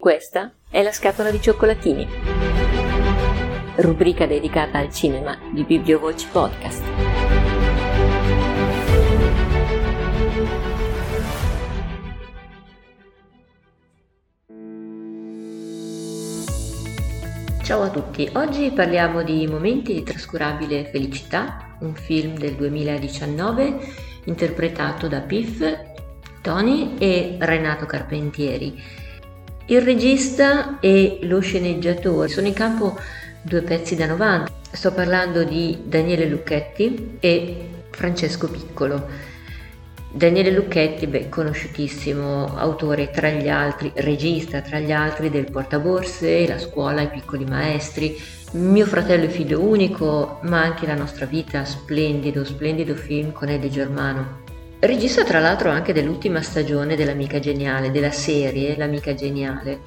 Questa è la scatola di cioccolatini, rubrica dedicata al cinema di Bibliovoci Podcast. Ciao a tutti, oggi parliamo di Momenti di trascurabile felicità, un film del 2019 interpretato da Piff, Tony e Renato Carpentieri il regista e lo sceneggiatore sono in campo due pezzi da 90. Sto parlando di Daniele Lucchetti e Francesco Piccolo. Daniele Lucchetti, beh, conosciutissimo autore tra gli altri, regista tra gli altri del Portaborse, La scuola, I piccoli maestri, Mio fratello e figlio unico, ma anche La nostra vita, splendido, splendido film con Eddie Germano. Regista tra l'altro anche dell'ultima stagione dell'Amica Geniale, della serie L'Amica Geniale.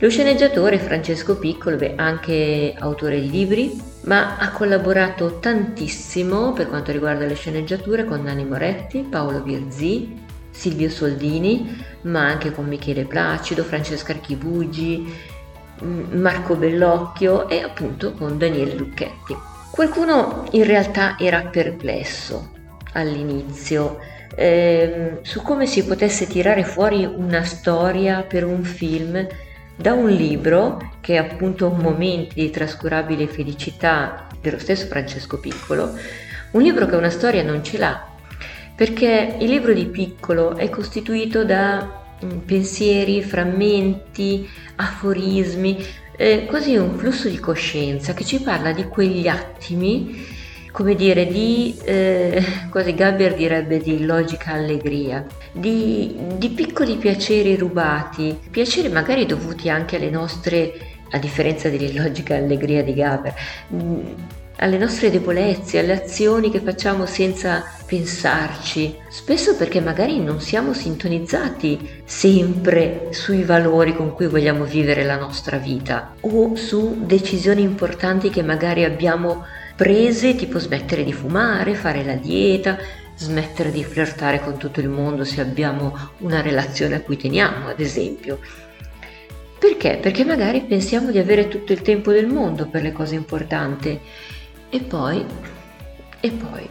Lo sceneggiatore Francesco Piccolo, beh, anche autore di libri, ma ha collaborato tantissimo per quanto riguarda le sceneggiature con Nanni Moretti, Paolo Virzì, Silvio Soldini, ma anche con Michele Placido, Francesca Archibugi, mm, Marco Bellocchio e appunto con Daniele Lucchetti. Qualcuno in realtà era perplesso all'inizio. Eh, su come si potesse tirare fuori una storia per un film da un libro che è appunto Momenti di trascurabile felicità dello stesso Francesco Piccolo, un libro che una storia non ce l'ha, perché il libro di Piccolo è costituito da mm, pensieri, frammenti, aforismi, eh, quasi un flusso di coscienza che ci parla di quegli attimi come dire, di, eh, quasi Gaber direbbe di logica allegria, di, di piccoli piaceri rubati, piaceri magari dovuti anche alle nostre, a differenza dell'illogica allegria di Gaber, mm, alle nostre debolezze, alle azioni che facciamo senza pensarci, spesso perché magari non siamo sintonizzati sempre sui valori con cui vogliamo vivere la nostra vita o su decisioni importanti che magari abbiamo prese tipo smettere di fumare, fare la dieta, smettere di flirtare con tutto il mondo se abbiamo una relazione a cui teniamo, ad esempio. Perché? Perché magari pensiamo di avere tutto il tempo del mondo per le cose importanti. E poi, e poi,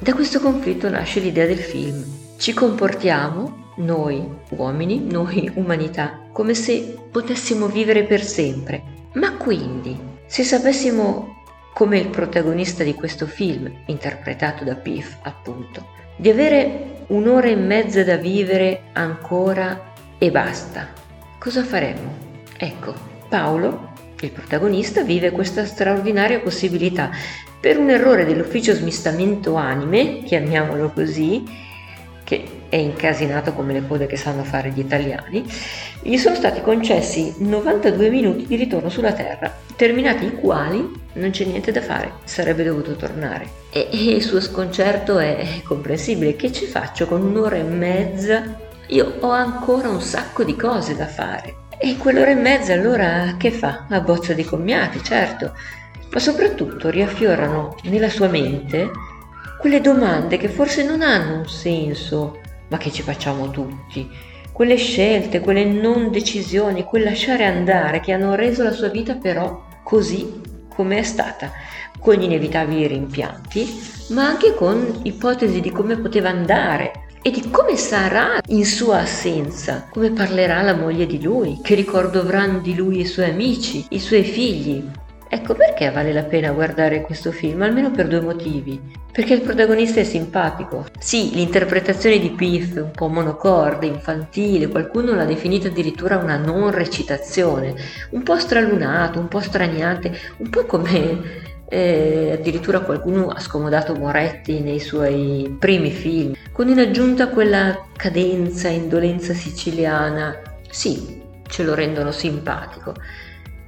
da questo conflitto nasce l'idea del film. Ci comportiamo, noi uomini, noi umanità, come se potessimo vivere per sempre. Ma quindi, se sapessimo come il protagonista di questo film, interpretato da Piff appunto, di avere un'ora e mezza da vivere ancora e basta. Cosa faremo? Ecco, Paolo, il protagonista, vive questa straordinaria possibilità. Per un errore dell'ufficio smistamento anime, chiamiamolo così, che è incasinato come le code che sanno fare gli italiani, gli sono stati concessi 92 minuti di ritorno sulla Terra, terminati i quali non c'è niente da fare, sarebbe dovuto tornare. E, e il suo sconcerto è comprensibile, che ci faccio con un'ora e mezza? Io ho ancora un sacco di cose da fare. E quell'ora e mezza allora che fa? A boccia di commiati, certo, ma soprattutto riaffiorano nella sua mente quelle domande che forse non hanno un senso ma che ci facciamo tutti. Quelle scelte, quelle non decisioni, quel lasciare andare che hanno reso la sua vita però così come è stata, con inevitabili rimpianti, ma anche con ipotesi di come poteva andare e di come sarà in sua assenza, come parlerà la moglie di lui, che ricordo avranno di lui i suoi amici, i suoi figli, Ecco perché vale la pena guardare questo film, almeno per due motivi. Perché il protagonista è simpatico. Sì, l'interpretazione di Piff, un po' monocorde, infantile, qualcuno l'ha definita addirittura una non recitazione, un po' stralunato, un po' straniante, un po' come eh, addirittura qualcuno ha scomodato Moretti nei suoi primi film, con in aggiunta quella cadenza, indolenza siciliana. Sì, ce lo rendono simpatico.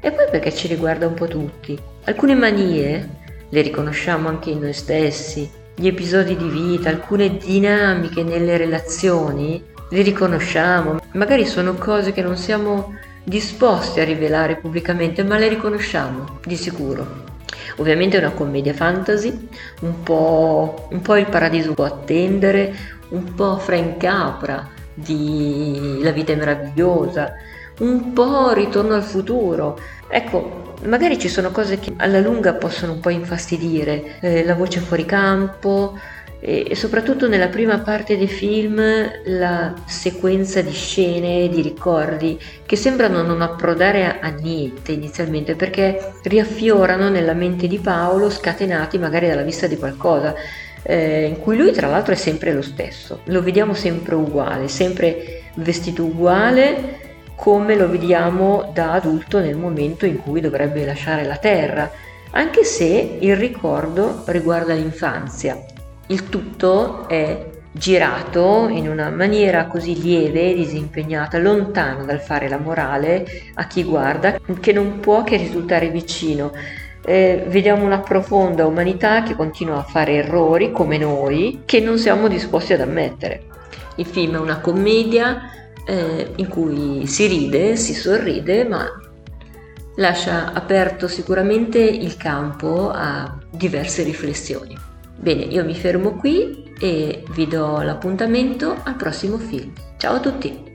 E poi perché ci riguarda un po' tutti. Alcune manie le riconosciamo anche in noi stessi, gli episodi di vita, alcune dinamiche nelle relazioni le riconosciamo, magari sono cose che non siamo disposti a rivelare pubblicamente, ma le riconosciamo di sicuro. Ovviamente è una commedia fantasy, un po', un po il paradiso può attendere, un po' Frank Capra di La vita è meravigliosa, un po' ritorno al futuro. Ecco, magari ci sono cose che alla lunga possono un po' infastidire, eh, la voce fuori campo, e soprattutto nella prima parte dei film la sequenza di scene, di ricordi che sembrano non approdare a, niente inizialmente perché riaffiorano nella mente di Paolo scatenati magari dalla vista di qualcosa eh, in cui lui tra l'altro è sempre lo stesso, lo vediamo sempre uguale, sempre vestito uguale come lo vediamo da adulto nel momento in cui dovrebbe lasciare la terra, anche se il ricordo riguarda l'infanzia il tutto è girato in una maniera così lieve e disimpegnata, lontano dal fare la morale a chi guarda, che non può che risultare vicino. Eh, vediamo una profonda umanità che continua a fare errori come noi, che non siamo disposti ad ammettere. Il film è una commedia eh, in cui si ride, si sorride, ma lascia aperto sicuramente il campo a diverse riflessioni. Bene, io mi fermo qui e vi do l'appuntamento al prossimo film. Ciao a tutti!